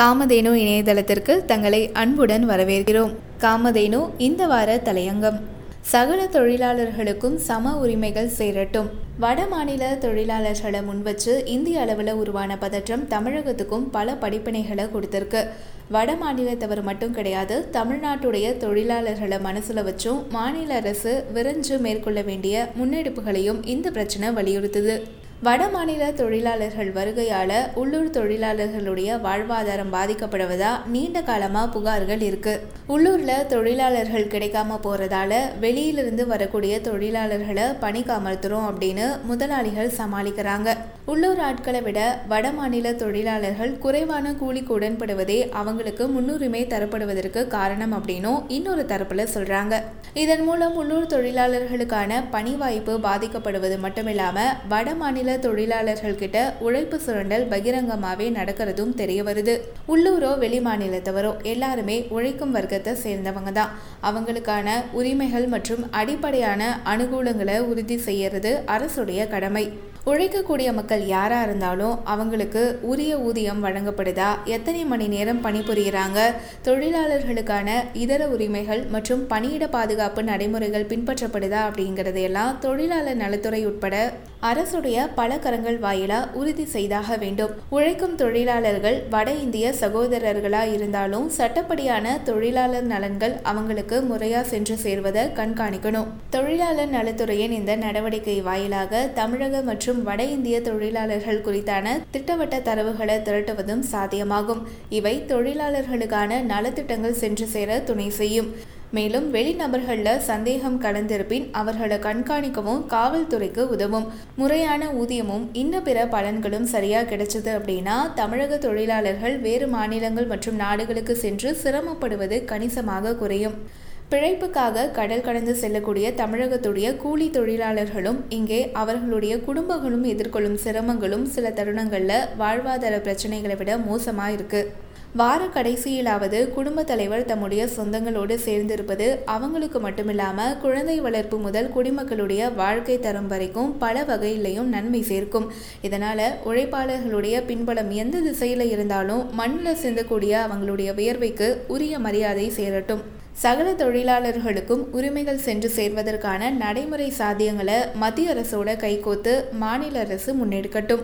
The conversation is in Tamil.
காமதேனு இணையதளத்திற்கு தங்களை அன்புடன் வரவேற்கிறோம். காமதேனு இந்த வார தலையங்கம். சகல தொழிலாளர்களுக்கும் சம உரிமைகள் சேரட்டும். வட மாநில தொழிலாளர்களை முன்வச்சு இந்திய அளவில் உருவான பதற்றம் தமிழகத்துக்கும் பல படிப்பினைகளை கொடுத்துருக்கு. வட மாநிலத்தவர் மட்டும் கிடையாது தமிழ்நாட்டுடைய தொழிலாளர்களை மனசில் வச்சும் மாநில அரசு விரைஞ்சு மேற்கொள்ள வேண்டிய முன்னெடுப்புகளையும் இந்த பிரச்சனை வலியுறுத்துது. வட மாநில தொழிலாளர்கள் வருகையால் உள்ளூர் தொழிலாளர்களுடைய வாழ்வாதாரம் பாதிக்கப்படுவதா நீண்ட காலமாக புகார்கள் இருக்கு. உள்ளூரில் தொழிலாளர்கள் கிடைக்காம போகிறதால வெளியிலிருந்து வரக்கூடிய தொழிலாளர்களை பணிக்கு அமர்த்துறோம் அப்படின்னு முதலாளிகள் சமாளிக்கிறாங்க. உள்ளூர் ஆட்களை விட வட மாநில தொழிலாளர்கள் குறைவான கூலிக்கு உடன்படுவதே அவங்களுக்கு முன்னுரிமை தரப்படுவதற்கு காரணம் அப்படின்னும் இன்னொரு தரப்புல சொல்றாங்க. இதன் மூலம் உள்ளூர் தொழிலாளர்களுக்கான பணி வாய்ப்பு பாதிக்கப்படுவது மட்டுமில்லாம வடமாநில மாநில தொழிலாளர்கள்கிட்ட உழைப்பு சுரண்டல் பகிரங்கமாகவே நடக்கிறதும் தெரிய வருது. உள்ளூரோ வெளி மாநிலத்தவரோ எல்லாருமே உழைக்கும் வர்க்கத்தை சேர்ந்தவங்க தான். அவங்களுக்கான உரிமைகள் மற்றும் அடிப்படையான அனுகூலங்களை உறுதி செய்யறது அரசுடைய கடமை. உழைக்கக்கூடிய மக்கள் யாராக இருந்தாலும் அவங்களுக்கு உரிய ஊதியம் வழங்கப்படுதா? எத்தனை மணி நேரம் பணிபுரிகிறாங்க? தொழிலாளர்களுக்கான இதர உரிமைகள் மற்றும் பணியிட பாதுகாப்பு நடைமுறைகள் பின்பற்றப்படுதா அப்படிங்கறதையெல்லாம் தொழிலாளர் நலத்துறை உட்பட அரசுடைய பல கரங்கள் வாயிலாக உறுதி செய்தாக வேண்டும். உழைக்கும் தொழிலாளர்கள் வட இந்திய சகோதரர்களாக இருந்தாலும் சட்டப்படியான தொழிலாளர் நலன்கள் அவங்களுக்கு முறையாக சென்று சேர்வதை கண்காணிக்கணும். தொழிலாளர் நலத்துறையின் இந்த நடவடிக்கை வாயிலாக தமிழக மற்றும் வட இந்திய தொழிலாளர்கள் குறித்தான திட்டவட்ட தரவுகளை திரட்டுவதும் சாத்தியமாகும். இவை தொழிலாளர்களுக்கான நலத்திட்டங்கள் சென்று சேர துணை செய்யும். மேலும் வெளிநபர்களில் சந்தேகம் கலந்திருப்பின் அவர்களை கண்காணிக்கவும் காவல்துறைக்கு உதவும். முறையான ஊதியமும் இன்ன பிற பலன்களும் சரியாக கிடைச்சது அப்படின்னா தமிழக தொழிலாளர்கள் வேறு மாநிலங்கள் மற்றும் நாடுகளுக்கு சென்று சிரமப்படுவது கணிசமாக குறையும். பிழைப்புக்காக கடல் கடந்து செல்லக்கூடிய தமிழகத்துடைய கூலி தொழிலாளர்களும் இங்கே அவர்களுடைய குடும்பங்களும் எதிர்கொள்ளும் சிரமங்களும் சில தருணங்களில் வாழ்வாதார பிரச்சனைகளை விட மோசமாக இருக்குது வார கடைசியிலாவது குடும்ப தலைவர் தம்முடைய சொந்தங்களோடு சேர்ந்திருப்பது அவங்களுக்கு மட்டுமில்லாமல் குழந்தை வளர்ப்பு முதல் குடிமக்களுடைய வாழ்க்கை தரம் வரைக்கும் பல வகையிலையும் நன்மை சேர்க்கும். இதனால் உழைப்பாளர்களுடைய பின்பலம் எந்த திசையில் இருந்தாலும் மண்ணில் சிந்தக்கூடிய அவங்களுடைய வியர்வைக்கு உரிய மரியாதை சேரட்டும். சகல தொழிலாளர்களுக்கும் உரிமைகள் சென்று சேர்வதற்கான நடைமுறை சாத்தியங்களை மத்திய அரசோட கைகோத்து மாநில அரசு முன்னெடுக்கட்டும்.